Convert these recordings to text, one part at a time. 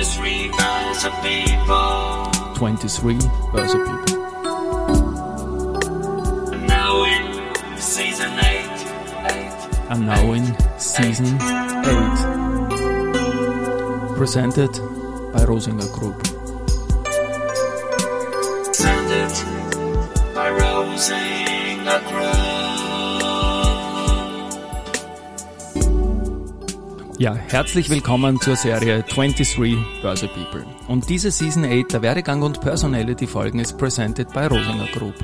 23 Börse People. 23 Börse People. And now in season 8. 8. And now in season 8. Presented by Rosinger Group. Presented by Rosinger Ja, herzlich willkommen zur Serie 23 Börse People. Und diese Season 8 der Werdegang und Personality Folgen ist presented by Rosinger Group.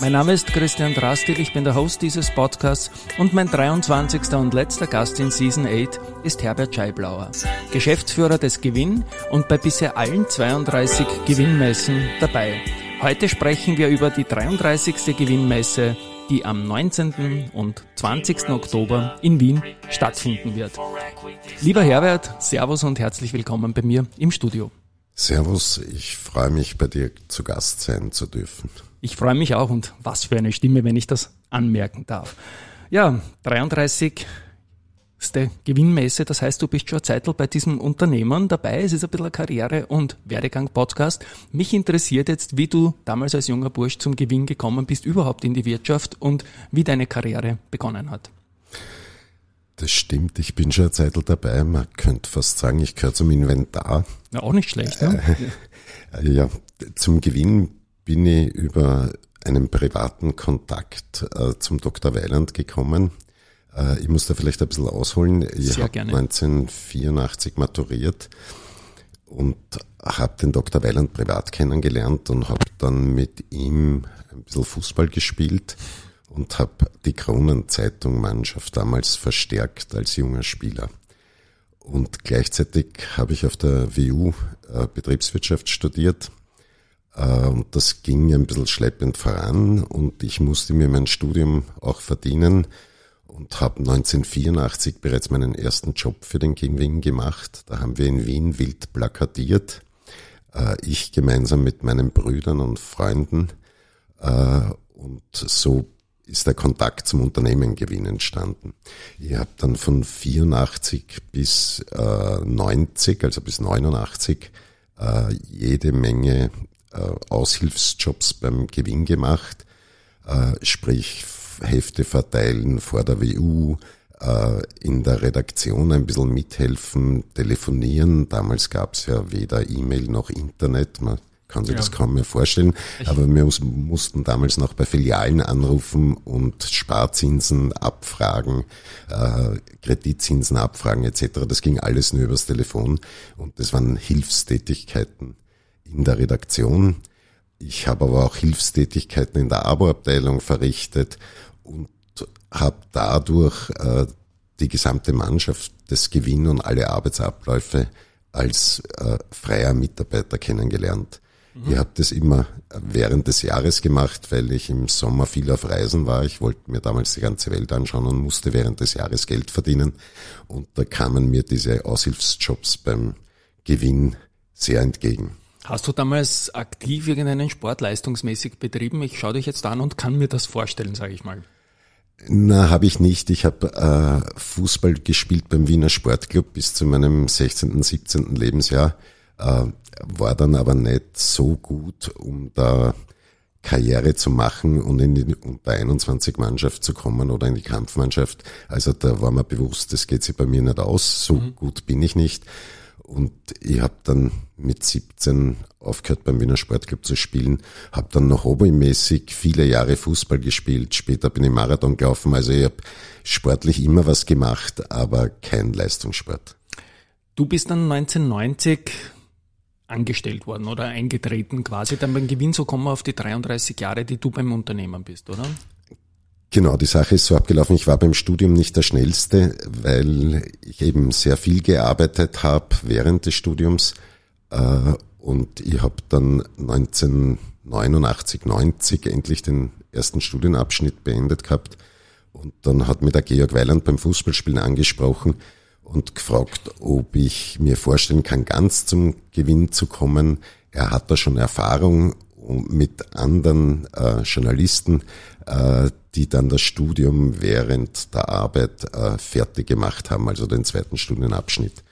Mein Name ist Christian Drastil, ich bin der Host dieses Podcasts und mein 23. und letzter Gast in Season 8 ist Herbert Scheiblauer, Geschäftsführer des Gewinn und bei bisher allen 32 Gewinnmessen dabei. Heute sprechen wir über die 33. Gewinnmesse, die am 19. und 20. Oktober in Wien stattfinden wird. Lieber Herbert, Servus und herzlich willkommen bei mir im Studio. Servus, ich freue mich, bei dir zu Gast sein zu dürfen. Ich freue mich auch und was für eine Stimme, wenn ich das anmerken darf. Ja, 33 der Gewinnmesse. Das heißt, du bist schon eine Zeit bei diesem Unternehmen dabei. Es ist ein bisschen ein Karriere- und Werdegang-Podcast. Mich interessiert jetzt, wie du damals als junger Bursch zum Gewinn gekommen bist, überhaupt in die Wirtschaft und wie deine Karriere begonnen hat. Das stimmt, ich bin schon eine Zeit dabei. Man könnte fast sagen, ich gehöre zum Inventar. Ja, auch nicht schlecht. Ne? Äh, ja, zum Gewinn bin ich über einen privaten Kontakt äh, zum Dr. Weiland gekommen. Äh, ich muss da vielleicht ein bisschen ausholen. Ich habe 1984 maturiert und habe den Dr. Weiland privat kennengelernt und habe dann mit ihm ein bisschen Fußball gespielt und habe die Kronenzeitung-Mannschaft damals verstärkt als junger Spieler. Und gleichzeitig habe ich auf der WU äh, Betriebswirtschaft studiert. Äh, und das ging ein bisschen schleppend voran und ich musste mir mein Studium auch verdienen und habe 1984 bereits meinen ersten Job für den King Wing gemacht. Da haben wir in Wien wild plakatiert. Äh, ich gemeinsam mit meinen Brüdern und Freunden. Äh, und so ist der Kontakt zum Unternehmengewinn entstanden. Ich habe dann von 84 bis äh, 90, also bis 89, äh, jede Menge äh, Aushilfsjobs beim Gewinn gemacht, äh, sprich Hefte verteilen vor der WU, äh, in der Redaktion ein bisschen mithelfen, telefonieren. Damals gab es ja weder E-Mail noch Internet. Man kann sich ja. das kaum mehr vorstellen. Aber wir mussten damals noch bei Filialen anrufen und Sparzinsen abfragen, äh, Kreditzinsen abfragen etc. Das ging alles nur übers Telefon und das waren Hilfstätigkeiten in der Redaktion. Ich habe aber auch Hilfstätigkeiten in der Abo-Abteilung verrichtet und habe dadurch äh, die gesamte Mannschaft des Gewinn und alle Arbeitsabläufe als äh, freier Mitarbeiter kennengelernt. Mhm. Ich habe das immer während des Jahres gemacht, weil ich im Sommer viel auf Reisen war. Ich wollte mir damals die ganze Welt anschauen und musste während des Jahres Geld verdienen. Und da kamen mir diese Aushilfsjobs beim Gewinn sehr entgegen. Hast du damals aktiv irgendeinen Sport leistungsmäßig betrieben? Ich schaue dich jetzt an und kann mir das vorstellen, sage ich mal. Na, habe ich nicht. Ich habe äh, Fußball gespielt beim Wiener Sportclub bis zu meinem 16., 17. Lebensjahr, äh, war dann aber nicht so gut, um da Karriere zu machen und in die unter 21 Mannschaft zu kommen oder in die Kampfmannschaft. Also da war mir bewusst, das geht sich bei mir nicht aus. So mhm. gut bin ich nicht. Und ich habe dann mit 17 aufgehört beim Wiener Sportclub zu spielen, habe dann noch hobbymäßig viele Jahre Fußball gespielt, später bin ich Marathon gelaufen, also ich habe sportlich immer was gemacht, aber kein Leistungssport. Du bist dann 1990 angestellt worden oder eingetreten quasi, dann beim Gewinn, so kommen wir auf die 33 Jahre, die du beim Unternehmen bist, oder? Genau, die Sache ist so abgelaufen. Ich war beim Studium nicht der Schnellste, weil ich eben sehr viel gearbeitet habe während des Studiums. Äh, und ich habe dann 1989, 90 endlich den ersten Studienabschnitt beendet gehabt. Und dann hat mir der Georg Weiland beim Fußballspielen angesprochen und gefragt, ob ich mir vorstellen kann, ganz zum Gewinn zu kommen. Er hat da schon Erfahrung mit anderen äh, Journalisten, äh, die dann das Studium während der Arbeit äh, fertig gemacht haben, also den zweiten Studienabschnitt.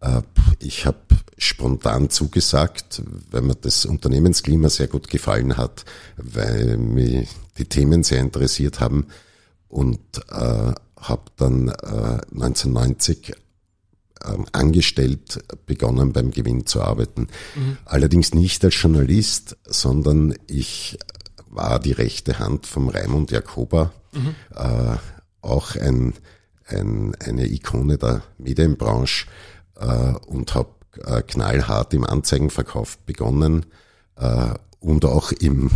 Äh, ich habe spontan zugesagt, weil mir das Unternehmensklima sehr gut gefallen hat, weil mich die Themen sehr interessiert haben und äh, habe dann äh, 1990 äh, angestellt begonnen beim Gewinn zu arbeiten. Mhm. Allerdings nicht als Journalist, sondern ich war die rechte Hand vom Raimund Jakoba, mhm. äh, auch ein, ein, eine Ikone der Medienbranche äh, und habe äh, knallhart im Anzeigenverkauf begonnen äh, und auch im,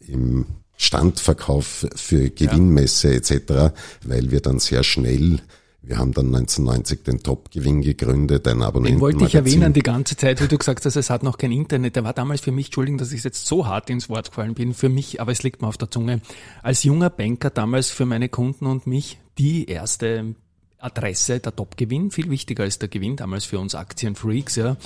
im Standverkauf für Gewinnmesse etc., weil wir dann sehr schnell wir haben dann 1990 den Top-Gewinn gegründet, ein Abonnenten. Den wollte ich erwähnen die ganze Zeit, wie du gesagt hast, es hat noch kein Internet. Der war damals für mich, Entschuldigung, dass ich jetzt so hart ins Wort gefallen bin, für mich, aber es liegt mir auf der Zunge, als junger Banker damals für meine Kunden und mich die erste Adresse, der Top-Gewinn, viel wichtiger als der Gewinn damals für uns Aktienfreaks, ja.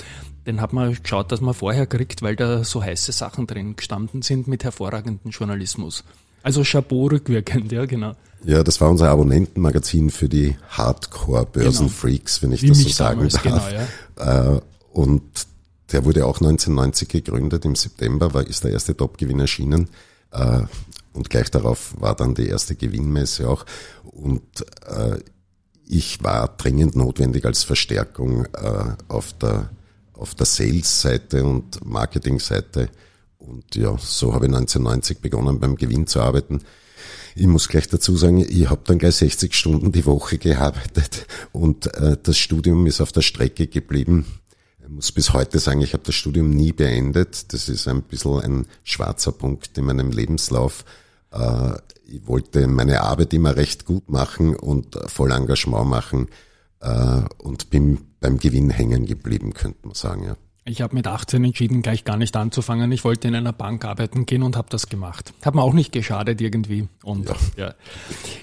Den hat man geschaut, dass man vorher kriegt, weil da so heiße Sachen drin gestanden sind mit hervorragendem Journalismus. Also Chapeau rückwirkend, ja, genau. Ja, das war unser Abonnentenmagazin für die Hardcore-Börsenfreaks, genau. wenn ich Wie das so sagen damals, darf. Genau, ja. Äh, und der wurde auch 1990 gegründet, im September war, ist der erste Top-Gewinn erschienen. Äh, und gleich darauf war dann die erste Gewinnmesse auch. Und äh, ich war dringend notwendig als Verstärkung auf der, auf der Sales-Seite und Marketing-Seite. Und ja, so habe ich 1990 begonnen beim Gewinn zu arbeiten. Ich muss gleich dazu sagen, ich habe dann gleich 60 Stunden die Woche gearbeitet und äh, das Studium ist auf der Strecke geblieben. Ich muss bis heute sagen, ich habe das Studium nie beendet. Das ist ein bisschen ein schwarzer Punkt in meinem Lebenslauf. Äh, ich wollte meine Arbeit immer recht gut machen und voll Engagement machen äh, und bin beim Gewinn hängen geblieben, könnte man sagen. Ja. Ich habe mit 18 entschieden, gleich gar nicht anzufangen. Ich wollte in einer Bank arbeiten gehen und habe das gemacht. Hat mir auch nicht geschadet irgendwie. Und ja. ja.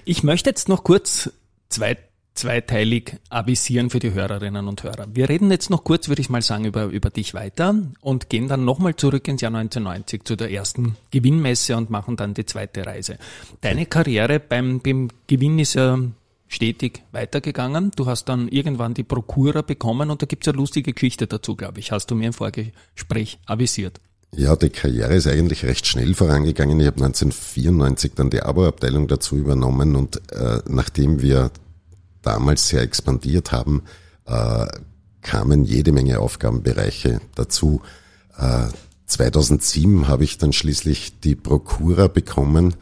Ich möchte jetzt noch kurz zwei, zweiteilig avisieren für die Hörerinnen und Hörer. Wir reden jetzt noch kurz, würde ich mal sagen, über, über dich weiter und gehen dann nochmal zurück ins Jahr 1990 zu der ersten Gewinnmesse und machen dann die zweite Reise. Deine Karriere beim, beim Gewinn ist ja stetig weitergegangen. Du hast dann irgendwann die Prokura bekommen und da gibt's eine lustige Geschichte dazu, glaube ich. Hast du mir im Vorgespräch avisiert. Ja, die Karriere ist eigentlich recht schnell vorangegangen. Ich habe 1994 dann die Abo-Abteilung dazu übernommen und äh, nachdem wir damals sehr expandiert haben, äh, kamen jede Menge Aufgabenbereiche dazu. Äh, 2007 habe ich dann schließlich die Prokura bekommen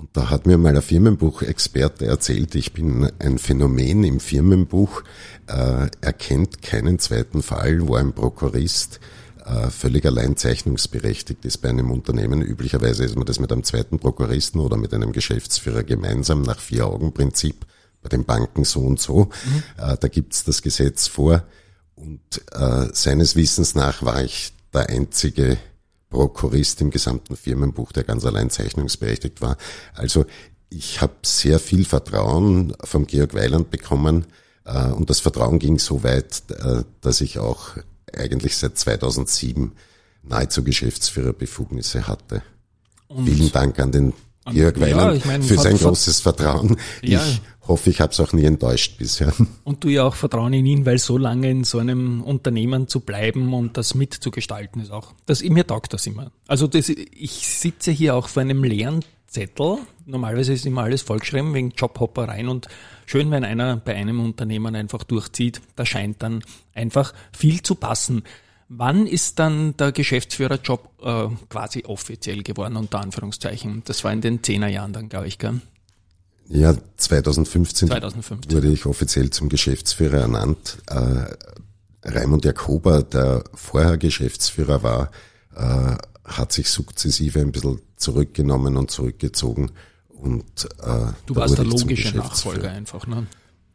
und da hat mir mal ein Firmenbuchexperte erzählt, ich bin ein Phänomen im Firmenbuch. Äh, er kennt keinen zweiten Fall, wo ein Prokurist äh, völlig allein zeichnungsberechtigt ist bei einem Unternehmen. Üblicherweise ist man das mit einem zweiten Prokuristen oder mit einem Geschäftsführer gemeinsam nach Vier-Augen-Prinzip. Bei den Banken so und so. Mhm. Äh, da gibt's das Gesetz vor. Und äh, seines Wissens nach war ich der einzige Prokurist im gesamten Firmenbuch, der ganz allein zeichnungsberechtigt war. Also ich habe sehr viel Vertrauen vom Georg Weiland bekommen äh, und das Vertrauen ging so weit, äh, dass ich auch eigentlich seit 2007 nahezu Geschäftsführerbefugnisse hatte. Und Vielen Dank an den Weiland ja, ich mein, für sein großes Vertrauen. Ja. Ich hoffe, ich habe es auch nie enttäuscht bisher. Und du ja auch Vertrauen in ihn, weil so lange in so einem Unternehmen zu bleiben und das mitzugestalten ist auch. Das, mir taugt das immer. Also das, ich sitze hier auch vor einem leeren Zettel. Normalerweise ist immer alles vollgeschrieben wegen Jobhoppereien und schön, wenn einer bei einem Unternehmen einfach durchzieht. Da scheint dann einfach viel zu passen. Wann ist dann der Geschäftsführerjob äh, quasi offiziell geworden, unter Anführungszeichen? Das war in den Zehnerjahren dann, glaube ich, gell? Ja, 2015, 2015, wurde ich offiziell zum Geschäftsführer ernannt. Äh, Raimund Jakober, der vorher Geschäftsführer war, äh, hat sich sukzessive ein bisschen zurückgenommen und zurückgezogen. Und, äh, du warst der logische Nachfolger einfach, ne?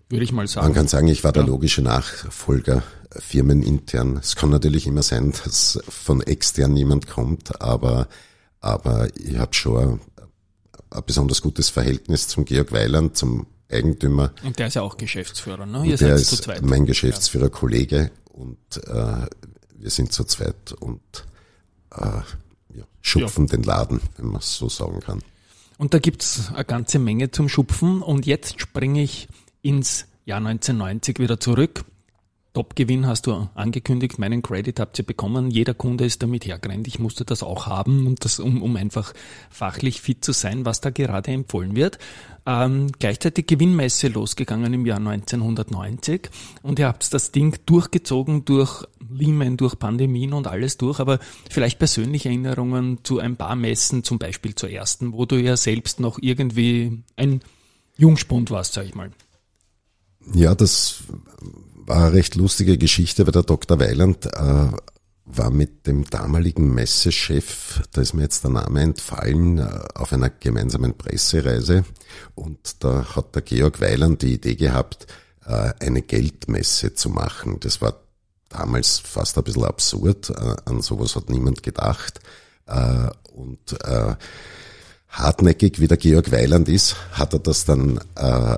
Würde ich mal sagen. Man kann sagen, ich war der logische Nachfolger firmenintern. Es kann natürlich immer sein, dass von extern jemand kommt, aber, aber ich habe schon ein besonders gutes Verhältnis zum Georg Weiland, zum Eigentümer. Und der ist ja auch Geschäftsführer, ne? Ihr der ist mein Geschäftsführer-Kollege und äh, wir sind zu zweit und äh, ja, schupfen ja. den Laden, wenn man es so sagen kann. Und da gibt's eine ganze Menge zum Schupfen und jetzt springe ich ins Jahr 1990 wieder zurück. Top-Gewinn hast du angekündigt, meinen Credit habt ihr bekommen. Jeder Kunde ist damit hergerannt. Ich musste das auch haben, und das, um, um einfach fachlich fit zu sein, was da gerade empfohlen wird. Ähm, gleichzeitig Gewinnmesse losgegangen im Jahr 1990 und ihr habt das Ding durchgezogen durch Lehman, durch Pandemien und alles durch, aber vielleicht persönliche Erinnerungen zu ein paar Messen, zum Beispiel zur ersten, wo du ja selbst noch irgendwie ein Jungspund warst, sag ich mal. Ja, das war eine recht lustige Geschichte, weil der Dr. Weiland äh, war mit dem damaligen Messechef, da ist mir jetzt der Name entfallen, äh, auf einer gemeinsamen Pressereise und da hat der Georg Weiland die Idee gehabt, äh, eine Geldmesse zu machen. Das war damals fast ein bisschen absurd, äh, an sowas hat niemand gedacht äh, und äh, hartnäckig wie der Georg Weiland ist, hat er das dann äh,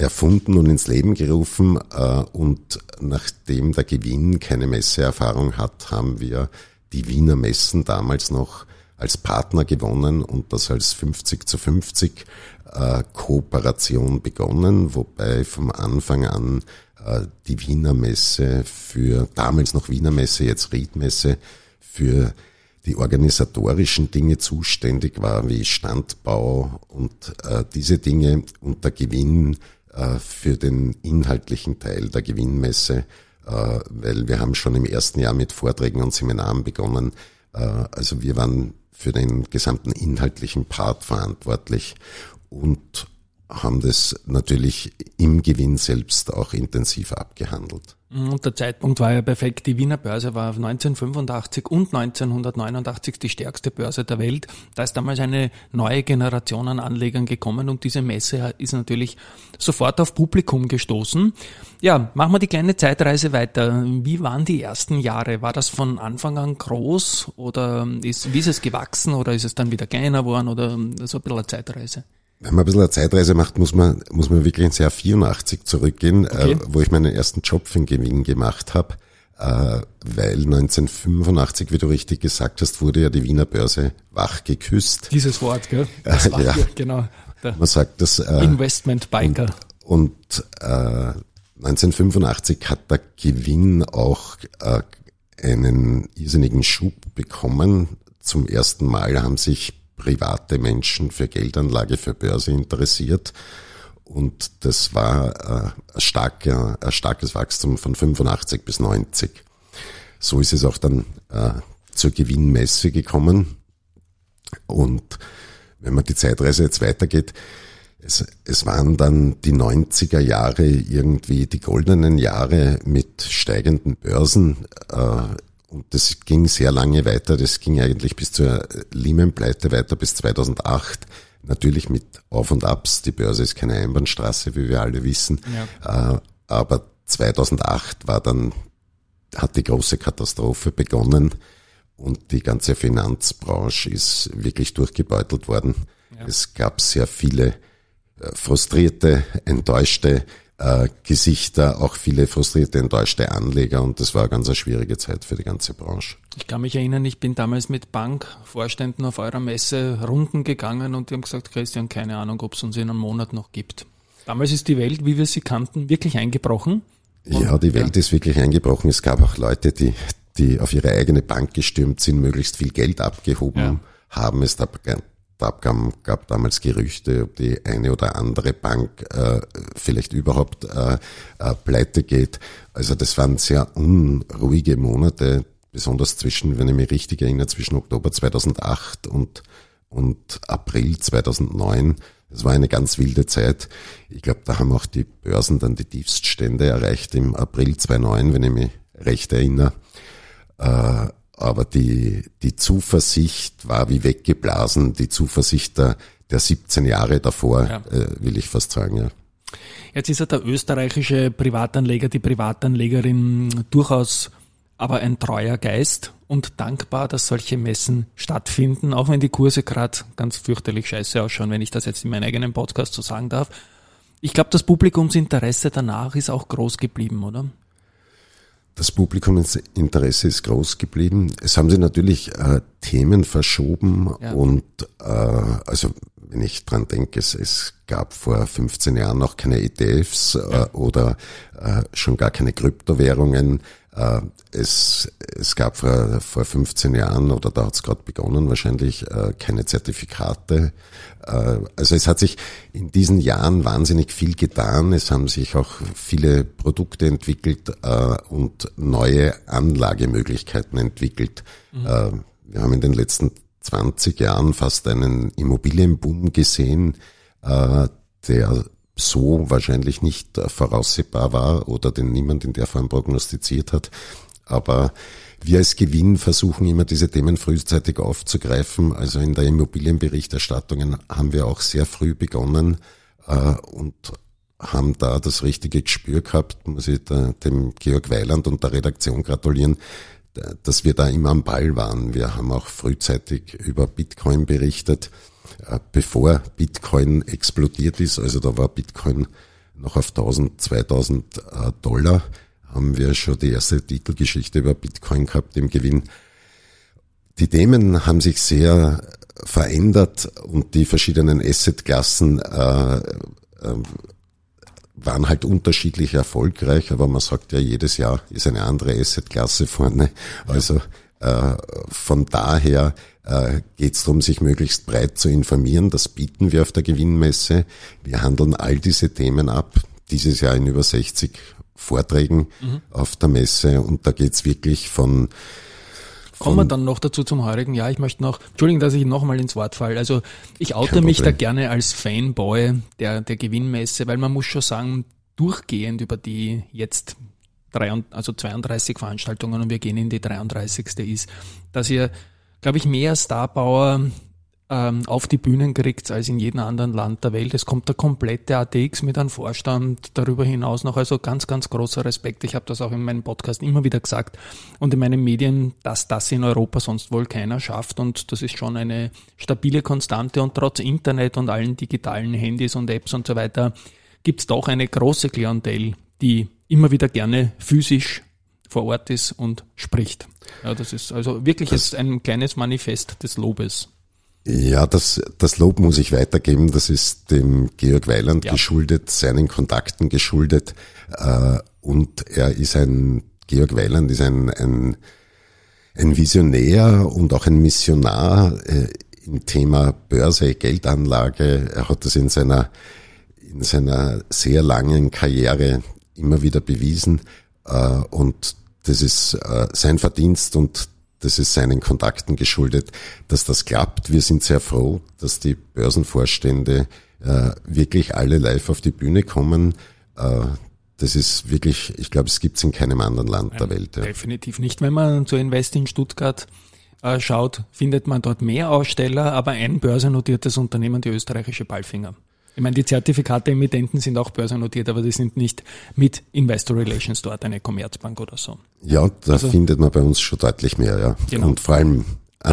erfunden und ins Leben gerufen. Äh, und nachdem der Gewinn keine Messeerfahrung hat, haben wir die Wiener Messen damals noch als Partner gewonnen und das als 50 zu 50 äh, Kooperation begonnen, wobei vom Anfang an äh, die Wiener Messe für damals noch Wiener Messe, jetzt Riedmesse, für die organisatorischen Dinge zuständig war, wie Standbau und äh, diese Dinge und der Gewinn für den inhaltlichen Teil der Gewinnmesse, äh, weil wir haben schon im ersten Jahr mit Vorträgen und Seminaren begonnen. Äh, also wir waren für den gesamten inhaltlichen Part verantwortlich und haben das natürlich im Gewinn selbst auch intensiv abgehandelt. Und der Zeitpunkt war ja perfekt. Die Wiener Börse war 1985 und 1989 die stärkste Börse der Welt. Da ist damals eine neue Generation an Anlegern gekommen und diese Messe ist natürlich sofort auf Publikum gestoßen. Ja, machen wir die kleine Zeitreise weiter. Wie waren die ersten Jahre? War das von Anfang an groß oder ist, wie ist es gewachsen oder ist es dann wieder kleiner geworden oder so ein bisschen eine Zeitreise? Wenn man ein bisschen eine Zeitreise macht, muss man, muss man wirklich ins Jahr 84 zurückgehen, äh, okay. äh, wo ich meinen ersten Job für den Gewinn gemacht habe. Äh, weil 1985, wie du richtig gesagt hast, wurde ja die Wiener Börse wach geküsst. Dieses Wort, gell? Das ja, genau. Man sagt das. Äh, Investment Biker. Und, und äh, 1985 hat der Gewinn auch äh, einen irrsinnigen Schub bekommen. Zum ersten Mal haben sich private Menschen für Geldanlage, für Börse interessiert. Und das war äh, ein, starker, ein starkes Wachstum von 85 bis 90. So ist es auch dann äh, zur Gewinnmesse gekommen. Und wenn man die Zeitreise jetzt weitergeht, es, es waren dann die 90er Jahre irgendwie die goldenen Jahre mit steigenden Börsen. Äh, und das ging sehr lange weiter. Das ging eigentlich bis zur Lehman-Pleite weiter bis 2008. Natürlich mit Auf und Abs. Die Börse ist keine Einbahnstraße, wie wir alle wissen. Ja. Äh, aber 2008 war dann, hat die große Katastrophe begonnen und die ganze Finanzbranche ist wirklich durchgebeutelt worden. Ja. Es gab sehr viele äh, frustrierte, enttäuschte äh, Gesichter, auch viele frustrierte, enttäuschte Anleger und das war eine ganz schwierige Zeit für die ganze Branche. Ich kann mich erinnern, ich bin damals mit Bankvorständen auf eurer Messe Runden gegangen und die haben gesagt, Christian, keine Ahnung, ob es uns in einem Monat noch gibt. Damals ist die Welt, wie wir sie kannten, wirklich eingebrochen. ja, die Welt ja. ist wirklich eingebrochen. Es gab auch Leute, die, die auf ihre eigene Bank gestürmt sind, möglichst viel Geld abgehoben ja. haben. Es gab gab, gab damals Gerüchte, ob die eine oder andere Bank äh, vielleicht überhaupt äh, äh, pleite geht. Also das waren sehr unruhige Monate, besonders zwischen, wenn ich mich richtig erinnere, zwischen Oktober 2008 und, und April 2009. Das war eine ganz wilde Zeit. Ich glaube, da haben auch die Börsen dann die Tiefststände erreicht im April 2009, wenn ich mich recht erinnere. Äh, aber die, die Zuversicht war wie weggeblasen, die Zuversicht der, der 17 Jahre davor, ja. äh, will ich fast sagen. Ja. Jetzt ist ja der österreichische Privatanleger, die Privatanlegerin durchaus aber ein treuer Geist und dankbar, dass solche Messen stattfinden, auch wenn die Kurse gerade ganz fürchterlich scheiße ausschauen, wenn ich das jetzt in meinem eigenen Podcast so sagen darf. Ich glaube, das Publikumsinteresse danach ist auch groß geblieben, oder? Das Publikumsinteresse ist groß geblieben. Es haben sich natürlich äh, Themen verschoben ja. und äh, also wenn ich dran denke, es, es gab vor 15 Jahren noch keine ETFs ja. äh, oder äh, schon gar keine Kryptowährungen. Äh, es, es gab vor, vor 15 Jahren, oder da hat es gerade begonnen wahrscheinlich, äh, keine Zertifikate. Äh, also es hat sich in diesen Jahren wahnsinnig viel getan. Es haben sich auch viele Produkte entwickelt und neue Anlagemöglichkeiten entwickelt. Mhm. Wir haben in den letzten 20 Jahren fast einen Immobilienboom gesehen, der so wahrscheinlich nicht voraussehbar war oder den niemand in der Form prognostiziert hat. Aber wir als Gewinn versuchen immer diese Themen frühzeitig aufzugreifen. Also in der Immobilienberichterstattung haben wir auch sehr früh begonnen äh, und haben da das richtige Gespür gehabt, muss ich da, dem Georg Weiland und der Redaktion gratulieren, dass wir da immer am Ball waren. Wir haben auch frühzeitig über Bitcoin berichtet. Äh, bevor Bitcoin explodiert ist, also da war Bitcoin noch auf 1000, 2000 äh, Dollar, haben wir schon die erste Titelgeschichte über Bitcoin gehabt im Gewinn. Die Themen haben sich sehr verändert und die verschiedenen Assetklassen äh, äh, waren halt unterschiedlich erfolgreich, aber man sagt ja, jedes Jahr ist eine andere Assetklasse vorne. Also von daher äh, geht es darum, sich möglichst breit zu informieren. Das bieten wir auf der Gewinnmesse. Wir handeln all diese Themen ab. Dieses Jahr in über 60 Vorträgen mhm. auf der Messe und da geht's wirklich von Kommen wir dann noch dazu zum heurigen Jahr. Ich möchte noch, Entschuldigung, dass ich nochmal ins Wort falle. Also ich oute mich da gerne als Fanboy der, der Gewinnmesse, weil man muss schon sagen, durchgehend über die jetzt drei, also 32 Veranstaltungen und wir gehen in die 33. ist, dass ihr glaube ich, mehr Starbauer ähm, auf die Bühnen kriegt als in jedem anderen Land der Welt. Es kommt der komplette ATX mit einem Vorstand darüber hinaus noch. Also ganz, ganz großer Respekt. Ich habe das auch in meinem Podcast immer wieder gesagt und in meinen Medien, dass das in Europa sonst wohl keiner schafft. Und das ist schon eine stabile Konstante. Und trotz Internet und allen digitalen Handys und Apps und so weiter gibt es doch eine große Klientel, die immer wieder gerne physisch vor Ort ist und spricht. Ja, das ist also wirklich das, ein kleines Manifest des Lobes. Ja, das, das Lob muss ich weitergeben. Das ist dem Georg Weiland ja. geschuldet, seinen Kontakten geschuldet. Äh, und er ist ein, Georg Weiland ist ein, ein, ein Visionär und auch ein Missionar äh, im Thema Börse, Geldanlage. Er hat das in seiner, in seiner sehr langen Karriere immer wieder bewiesen. Äh, und das ist äh, sein Verdienst und das ist seinen Kontakten geschuldet, dass das klappt. Wir sind sehr froh, dass die Börsenvorstände äh, wirklich alle live auf die Bühne kommen. Äh, das ist wirklich, ich glaube, es gibt es in keinem anderen Land Nein, der Welt. Ja. Definitiv nicht. Wenn man zu Invest in Stuttgart äh, schaut, findet man dort mehr Aussteller, aber ein börsennotiertes Unternehmen, die österreichische Ballfinger. Ich meine, die Zertifikate-Emittenten sind auch börsennotiert, aber die sind nicht mit Investor Relations dort, eine Commerzbank oder so. Ja, da also, findet man bei uns schon deutlich mehr, ja. Genau. Und vor allem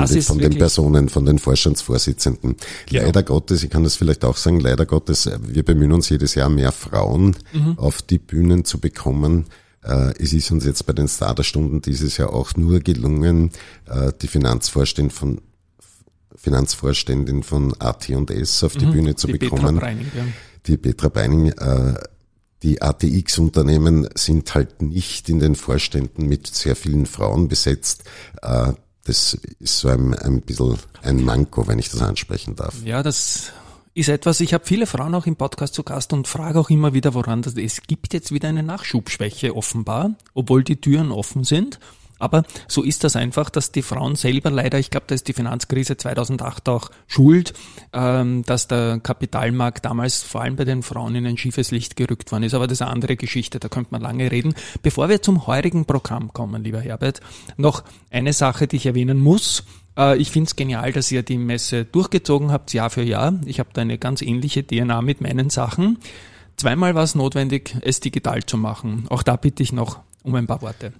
die, von den Personen, von den Vorstandsvorsitzenden. Genau. Leider Gottes, ich kann das vielleicht auch sagen, leider Gottes, wir bemühen uns jedes Jahr mehr Frauen mhm. auf die Bühnen zu bekommen. Äh, es ist uns jetzt bei den Starterstunden dieses Jahr auch nur gelungen, äh, die Finanzvorstände von Finanzvorständin von AT&S auf die mhm, Bühne zu die bekommen. Petra Breining, ja. Die Petra Breining, äh, die ATX-Unternehmen sind halt nicht in den Vorständen mit sehr vielen Frauen besetzt. Äh, das ist so ein, ein bisschen ein Manko, wenn ich das ansprechen darf. Ja, das ist etwas, ich habe viele Frauen auch im Podcast zu Gast und frage auch immer wieder, woran das ist. Es gibt jetzt wieder eine Nachschubschwäche offenbar, obwohl die Türen offen sind. Aber so ist das einfach, dass die Frauen selber leider, ich glaube, da ist die Finanzkrise 2008 auch schuld, ähm, dass der Kapitalmarkt damals vor allem bei den Frauen in ein schiefes Licht gerückt worden ist. Aber das ist eine andere Geschichte, da könnte man lange reden. Bevor wir zum heurigen Programm kommen, lieber Herbert, noch eine Sache, die ich erwähnen muss. Äh, ich finde es genial, dass ihr die Messe durchgezogen habt, Jahr für Jahr. Ich habe da eine ganz ähnliche DNA mit meinen Sachen. Zweimal war es notwendig, es digital zu machen. Auch da bitte ich noch um ein paar Worte.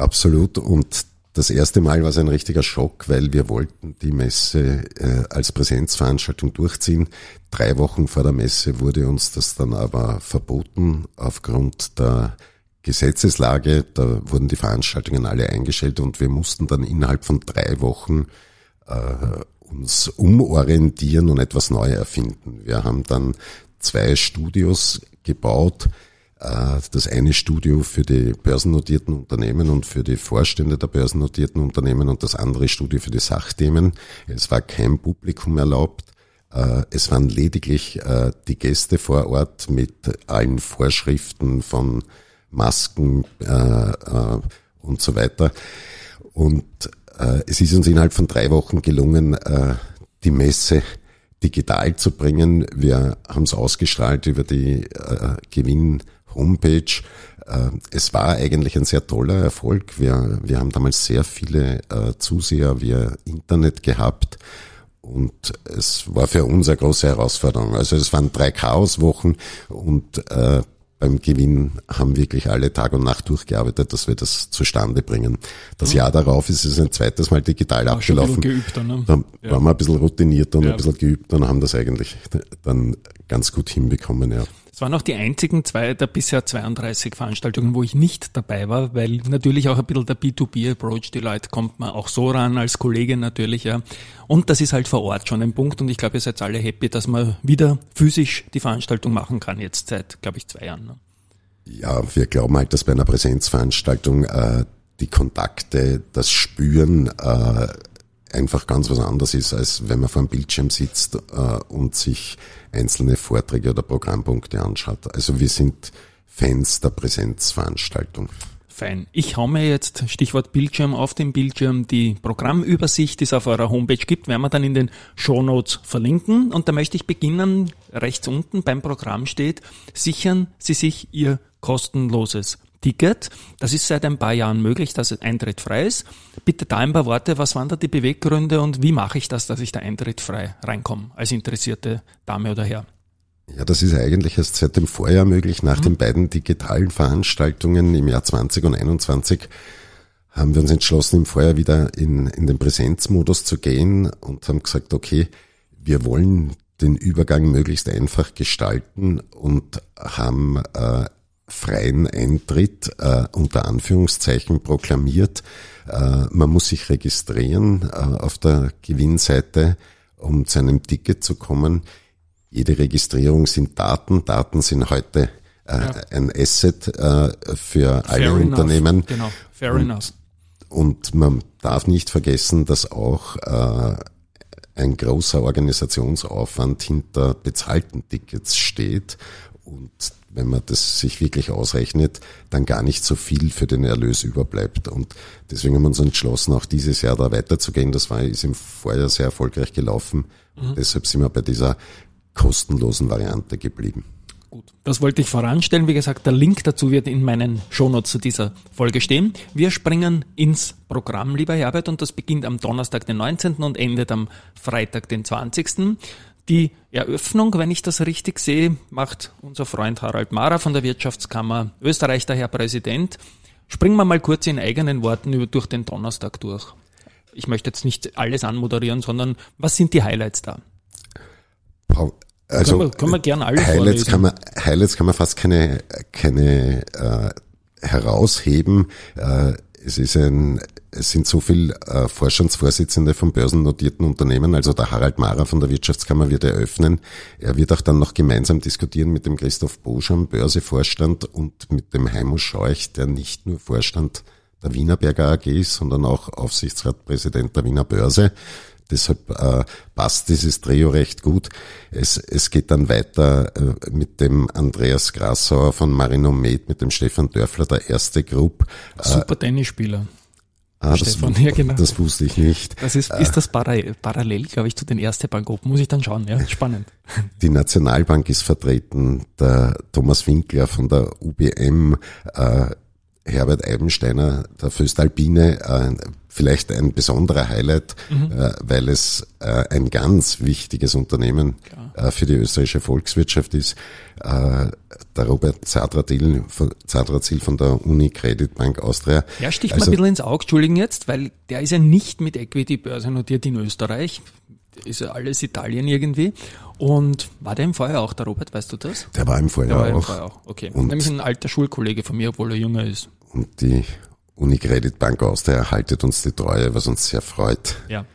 Absolut. Und das erste Mal war es ein richtiger Schock, weil wir wollten die Messe äh, als Präsenzveranstaltung durchziehen. Drei Wochen vor der Messe wurde uns das dann aber verboten aufgrund der Gesetzeslage. Da wurden die Veranstaltungen alle eingestellt und wir mussten dann innerhalb von drei Wochen äh, uns umorientieren und etwas neu erfinden. Wir haben dann zwei Studios gebaut. Äh, das eine Studio für die börsennotierten Unternehmen und für die Vorstände der börsennotierten Unternehmen und das andere Studio für die Sachthemen. Es war kein Publikum erlaubt. Äh, es waren lediglich äh, die Gäste vor Ort mit allen Vorschriften von Masken und so weiter. Und es ist uns innerhalb von drei Wochen gelungen, die Messe digital zu bringen. Wir haben es ausgestrahlt über die äh, Gewinn-Homepage. Äh, es war eigentlich ein sehr toller Erfolg. Wir, wir haben damals sehr viele äh, Zuseher via Internet gehabt. Und es war für uns eine große Herausforderung. Also es waren drei Chaoswochen und äh, beim Gewinn haben wirklich alle Tag und Nacht durchgearbeitet, dass wir das zustande bringen. Das ja. Jahr darauf ist es ein zweites Mal digital War abgelaufen. Geübter, ne? Da ja. waren wir ein bisschen routinierter und ja. ein bisschen geübter und haben das eigentlich dann ganz gut hinbekommen, ja. Es waren auch die einzigen zwei der bisher 32 Veranstaltungen, wo ich nicht dabei war, weil natürlich auch ein bisschen der B2B-Approach, die Leute kommt man auch so ran als Kollege natürlich, ja. Und das ist halt vor Ort schon ein Punkt und ich glaube, ihr seid alle happy, dass man wieder physisch die Veranstaltung machen kann, jetzt seit, glaube ich, zwei Jahren. Ne? Ja, wir glauben halt, dass bei einer Präsenzveranstaltung äh, die Kontakte, das Spüren äh, einfach ganz was anderes ist, als wenn man vor dem Bildschirm sitzt äh, und sich einzelne Vorträge oder Programmpunkte anschaut. Also wir sind Fans der Präsenzveranstaltung. Fein. Ich hau mir jetzt, Stichwort Bildschirm, auf dem Bildschirm die Programmübersicht, die es auf eurer Homepage gibt, werden wir dann in den Show Notes verlinken. Und da möchte ich beginnen, rechts unten beim Programm steht, sichern Sie sich Ihr kostenloses Ticket. Das ist seit ein paar Jahren möglich, dass Eintritt frei ist. Bitte da ein paar Worte, was waren da die Beweggründe und wie mache ich das, dass ich da Eintritt frei reinkomme als interessierte Dame oder Herr? Ja, das ist eigentlich erst seit dem Vorjahr möglich. Nach mhm. den beiden digitalen Veranstaltungen im Jahr 20 und 21 haben wir uns entschlossen, im Vorjahr wieder in, in den Präsenzmodus zu gehen und haben gesagt, okay, wir wollen den Übergang möglichst einfach gestalten und haben äh, freien Eintritt äh, unter Anführungszeichen proklamiert. Äh, man muss sich registrieren äh, auf der Gewinnseite, um zu einem Ticket zu kommen. Jede Registrierung sind Daten. Daten sind heute äh, ja. ein Asset äh, für Fair alle enough. Unternehmen. Genau, fair und, enough. Und man darf nicht vergessen, dass auch äh, ein großer Organisationsaufwand hinter bezahlten Tickets steht und wenn man das sich wirklich ausrechnet, dann gar nicht so viel für den Erlös überbleibt. Und deswegen haben wir uns entschlossen, auch dieses Jahr da weiterzugehen. Das war, ist im Vorjahr sehr erfolgreich gelaufen. Mhm. Deshalb sind wir bei dieser kostenlosen Variante geblieben. Gut, das wollte ich voranstellen. Wie gesagt, der Link dazu wird in meinen Shownotes zu dieser Folge stehen. Wir springen ins Programm, lieber Herbert, und das beginnt am Donnerstag, den 19. und endet am Freitag, den 20. Die Eröffnung, wenn ich das richtig sehe, macht unser Freund Harald Mara von der Wirtschaftskammer Österreich, der Herr Präsident. Springen wir mal kurz in eigenen Worten durch den Donnerstag durch. Ich möchte jetzt nicht alles anmoderieren, sondern was sind die Highlights da? Also, können wir, können wir gern alle Highlights kann man, Highlights kann man fast keine, keine äh, herausheben. Äh, es ist ein, es sind so viel äh, Vorstandsvorsitzende von börsennotierten Unternehmen, also der Harald Mara von der Wirtschaftskammer wird eröffnen. Er wird auch dann noch gemeinsam diskutieren mit dem Christoph Boscham, Börsevorstand und mit dem Heimo Scheuch, der nicht nur Vorstand der Wienerberger AG ist, sondern auch Aufsichtsratpräsident der Wiener Börse. Deshalb äh, passt dieses Trio recht gut. Es, es geht dann weiter äh, mit dem Andreas Grassauer von Marinomed, mit dem Stefan Dörfler, der erste Group. Äh, Super Tennisspieler. Ah, Stefan, das, ja, genau. das wusste ich nicht. Das ist, ist das parallel, glaube ich, zu den Erste Bank Open? Muss ich dann schauen, ja, spannend. Die Nationalbank ist vertreten, der Thomas Winkler von der UBM, äh, Herbert Eibensteiner, der Föstalpine, äh, vielleicht ein besonderer Highlight, mhm. äh, weil es äh, ein ganz wichtiges Unternehmen äh, für die österreichische Volkswirtschaft ist. Der Robert Zadrazil von, von der Uni Credit Bank Austria. Ja, sticht also, mal ein bisschen ins Auge, Entschuldigen jetzt, weil der ist ja nicht mit Equity Börse notiert in Österreich. Ist ja alles Italien irgendwie. Und war der im Feuer auch, der Robert, weißt du das? Der war im Feuer der war auch. Im Feuer auch. Okay. Und Nämlich ein alter Schulkollege von mir, obwohl er jünger ist. Und die Unicredit Bank Austria erhaltet uns die Treue, was uns sehr freut. Ja.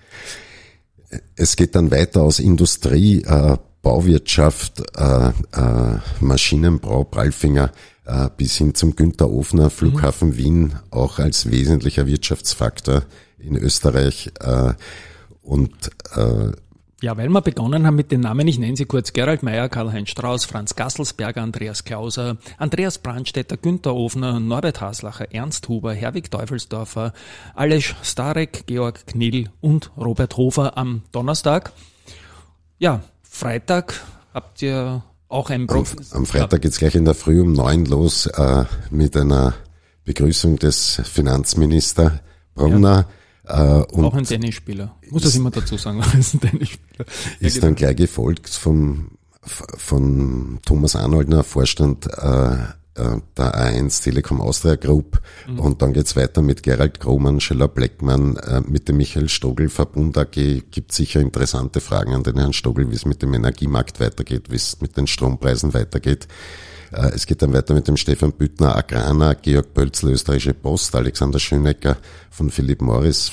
Es geht dann weiter aus Industrie, äh, Bauwirtschaft, äh, äh, Maschinenbau, Prallfinger äh, bis hin zum Günter Ofner Flughafen mhm. Wien auch als wesentlicher Wirtschaftsfaktor in Österreich. Und äh, ja, weil wir begonnen haben mit den Namen, ich nenne sie kurz, Gerald Meyer, Karl-Heinz Strauß, Franz Gasselsberger, Andreas Klauser, Andreas Brandstätter, Günter Ofner, Norbert Haslacher, Ernst Huber, Herwig Teufelsdorfer, Alesch Starek, Georg Knill und Robert Hofer am Donnerstag. Ja, Freitag habt ihr auch ein Prof Am, am Freitag geht's gleich in der Früh um neun los äh, mit einer Begrüßung des Finanzminister Brunner. Ja und auch ein Tennisspieler. Muss das immer dazu sagen, ist ein Tennisspieler. Ist dann gleich gefolgt vom, von Thomas Arnoldner, Vorstand äh, äh der A1 Telekom Austria Group. Mhm. Und dann geht's weiter mit Gerald Krohmann, Scheller Bleckmann, äh, mit dem Michael Stogel Verbund AG. Gibt sicher interessante Fragen an den Herrn Stogel, wie es mit dem Energiemarkt weitergeht, wie es mit den Strompreisen weitergeht. Äh, es geht dann weiter mit dem Stefan Büttner, Agrana, Georg Pölzl, Österreichische Post, Alexander Schönecker von Philipp Morris,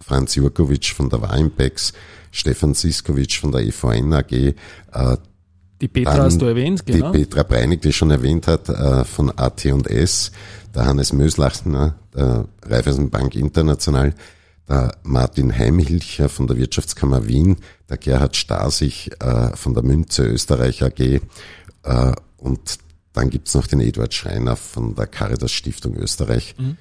Franz Jurkovic von der Weinpex, Stefan Siskovic von der EVN AG. Äh, die Petra hast du erwähnt, genau. Die Petra Breinig, die schon erwähnt hat, äh, von AT&S, der Hannes Möslachner, der Raiffeisenbank International, der Martin Heimhilcher von der Wirtschaftskammer Wien, der Gerhard Stasich von der Münze Österreich AG und dann gibt's noch den Eduard Schreiner von der Caritas Stiftung Österreich. Mhm.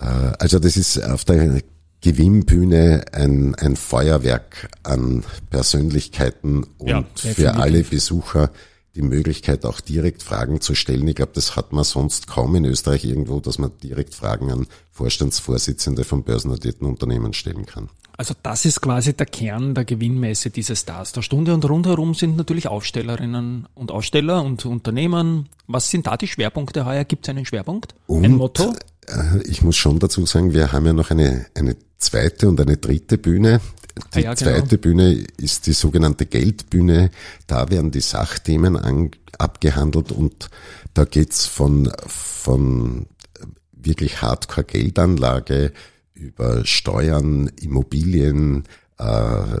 Äh, also das ist auf der Gewinnbühne ein, ein Feuerwerk an Persönlichkeiten und ja, für alle Besucher die Möglichkeit, auch direkt Fragen zu stellen. Ich glaube, das hat man sonst kaum in Österreich irgendwo, dass man direkt Fragen an Vorstandsvorsitzende von börsennotierten Unternehmen stellen kann. Also das ist quasi der Kern der Gewinnmesse dieses Stars der Stunde und rundherum sind natürlich Ausstellerinnen und Aussteller und Unternehmen. Was sind da die Schwerpunkte heuer? Gibt es einen Schwerpunkt? Und, ein Motto? Äh, ich muss schon dazu sagen, wir haben ja noch eine, eine zweite und eine dritte Bühne. Die ja, genau. zweite Bühne ist die sogenannte Geldbühne. Da werden die Sachthemen an, abgehandelt und da geht's von, von wirklich Hardcore-Geldanlage über Steuern, Immobilien, äh,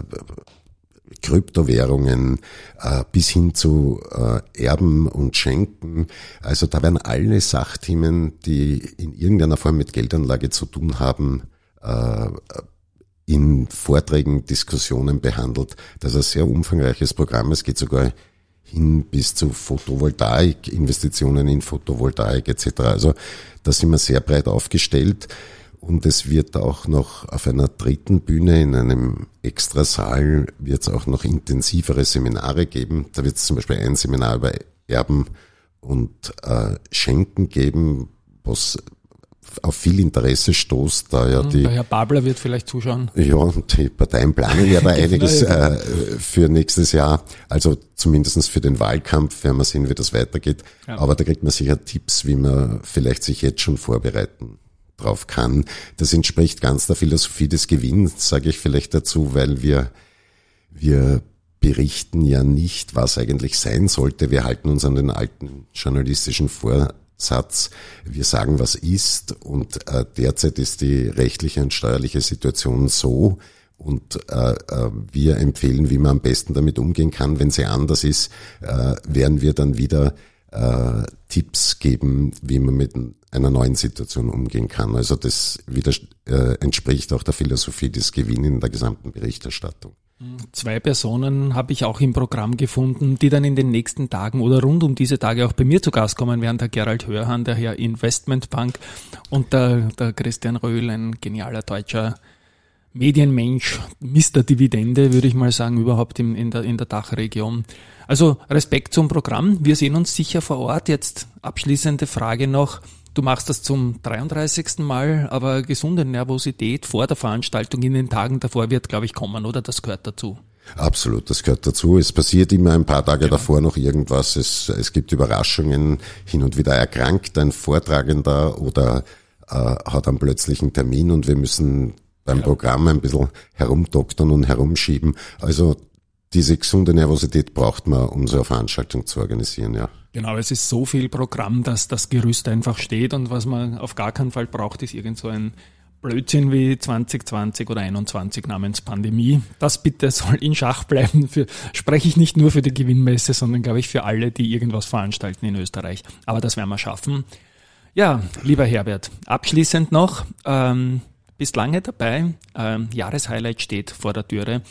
Kryptowährungen äh, bis hin zu äh, Erben und Schenken. Also da werden alle Sachthemen, die in irgendeiner Form mit Geldanlage zu tun haben, äh, in Vorträgen, Diskussionen behandelt. Das ist ein sehr umfangreiches Programm. Es geht sogar hin bis zu Photovoltaik, Investitionen in Photovoltaik etc. Also da sind wir sehr breit aufgestellt. Und es wird auch noch auf einer dritten Bühne in einem Extrasaal wird es auch noch intensivere Seminare geben. Da wird es zum Beispiel ein Seminar über Erben und äh, Schenken geben, was auf viel Interesse stoßt, da ja mhm, die. Der Herr Babler wird vielleicht zuschauen. Ja, und die Parteien planen ja da einiges äh, für nächstes Jahr. Also zumindestens für den Wahlkampf werden wir sehen, wie das weitergeht. Ja. Aber da kriegt man sicher Tipps, wie man vielleicht sich jetzt schon vorbereiten drauf kann. Das entspricht ganz der Philosophie des Gewinns, sage ich vielleicht dazu, weil wir, wir berichten ja nicht, was eigentlich sein sollte. Wir halten uns an den alten journalistischen Vorsatz. Wir sagen, was ist. Und äh, derzeit ist die rechtliche und steuerliche Situation so, und äh, äh, wir empfehlen, wie man am besten damit umgehen kann. Wenn sie anders ist, äh, werden wir dann wieder äh, Tipps geben, wie man mit einer neuen Situation umgehen kann. Also das wieder, äh, entspricht auch der Philosophie des Gewinns in der gesamten Berichterstattung. Zwei Personen habe ich auch im Programm gefunden, die dann in den nächsten Tagen oder rund um diese Tage auch bei mir zu Gast kommen werden. Der Gerald Hörhan, der Herr Investmentbank und der, der Christian Röhl, ein genialer deutscher Medienmensch, Mr. Dividende, würde ich mal sagen, überhaupt in, in, der, in der Dachregion. Also Respekt zum Programm. Wir sehen uns sicher vor Ort. Jetzt abschließende Frage noch. Du machst das zum 33. Mal, aber gesunde Nervosität vor der Veranstaltung in den Tagen davor wird, glaube ich, kommen, oder? Das gehört dazu. Absolut, das gehört dazu. Es passiert immer ein paar Tage ja. davor noch irgendwas. Es, es gibt Überraschungen. Hin und wieder erkrankt ein Vortragender oder äh, hat einen plötzlichen Termin und wir müssen beim ja. Programm ein bisschen herumdoktern und herumschieben. Also diese gesunde Nervosität braucht man, um so eine Veranstaltung zu organisieren, ja. Genau, es ist so viel Programm, dass das Gerüst einfach steht und was man auf gar keinen Fall braucht, ist irgend so ein Blödsinn wie 2020 oder 21 namens Pandemie. Das bitte soll in Schach bleiben. Für, spreche ich nicht nur für die Gewinnmesse, sondern glaube ich für alle, die irgendwas veranstalten in Österreich. Aber das werden wir schaffen. Ja, lieber Herbert, abschließend noch, ähm, bist lange dabei, ähm, Jahreshighlight steht vor der Türe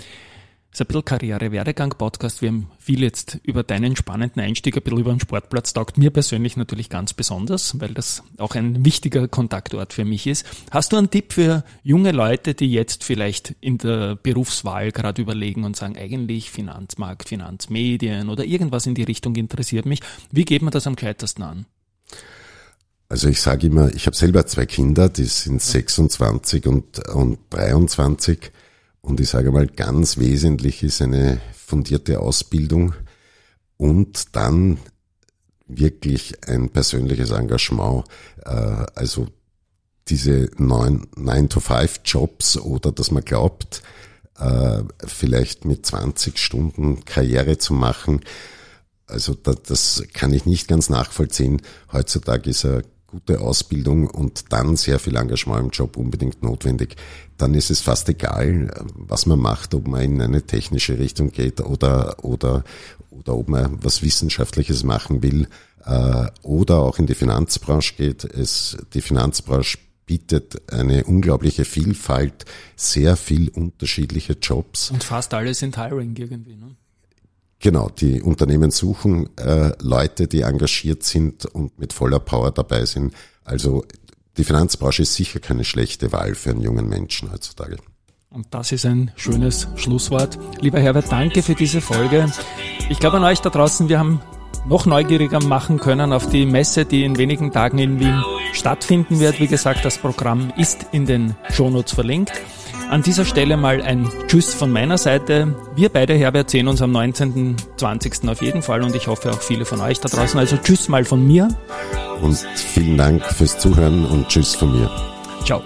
ist ein bisschen Karriere-Werdegang-Podcast. Wir haben viel jetzt über deinen spannenden Einstieg, ein bisschen über den Sportplatz taugt mir persönlich natürlich ganz besonders, weil das auch ein wichtiger Kontaktort für mich ist. Hast du einen Tipp für junge Leute, die jetzt vielleicht in der Berufswahl gerade überlegen und sagen, eigentlich Finanzmarkt, Finanzmedien oder irgendwas in die Richtung interessiert mich? Wie geht man das am gescheitesten an? Also ich sage immer, ich habe selber zwei Kinder, die sind 26 und, und 23 und ich sage mal, ganz wesentlich ist eine fundierte Ausbildung und dann wirklich ein persönliches Engagement. Äh, also diese 9-to-5-Jobs oder dass man glaubt, äh, vielleicht mit 20 Stunden Karriere zu machen. Also das kann ich nicht ganz nachvollziehen. Heutzutage ist eine gute Ausbildung und dann sehr viel Engagement im Job unbedingt notwendig. Dann ist es fast egal, was man macht, ob man in eine technische Richtung geht oder, oder, oder ob man was Wissenschaftliches machen will äh, oder auch in die Finanzbranche geht. Es, die Finanzbranche bietet eine unglaubliche Vielfalt, sehr viel unterschiedliche Jobs. Und fast alle sind Hiring irgendwie, ne? Genau, die Unternehmen suchen äh, Leute, die engagiert sind und mit voller Power dabei sind. Also die Finanzbranche ist sicher keine schlechte Wahl für einen jungen Menschen heutzutage. Und das ist ein schönes Schlusswort. Lieber Herbert, danke für diese Folge. Ich glaube an euch da draußen, wir haben noch neugieriger machen können auf die Messe, die in wenigen Tagen in Wien stattfinden wird. Wie gesagt, das Programm ist in den Shownotes verlinkt. An dieser Stelle mal ein Tschüss von meiner Seite. Wir beide, Herbert, sehen uns am 19. 20. auf jeden Fall und ich hoffe auch viele von euch da draußen. Also Tschüss mal von mir. Und vielen Dank fürs Zuhören und Tschüss von mir. Ciao.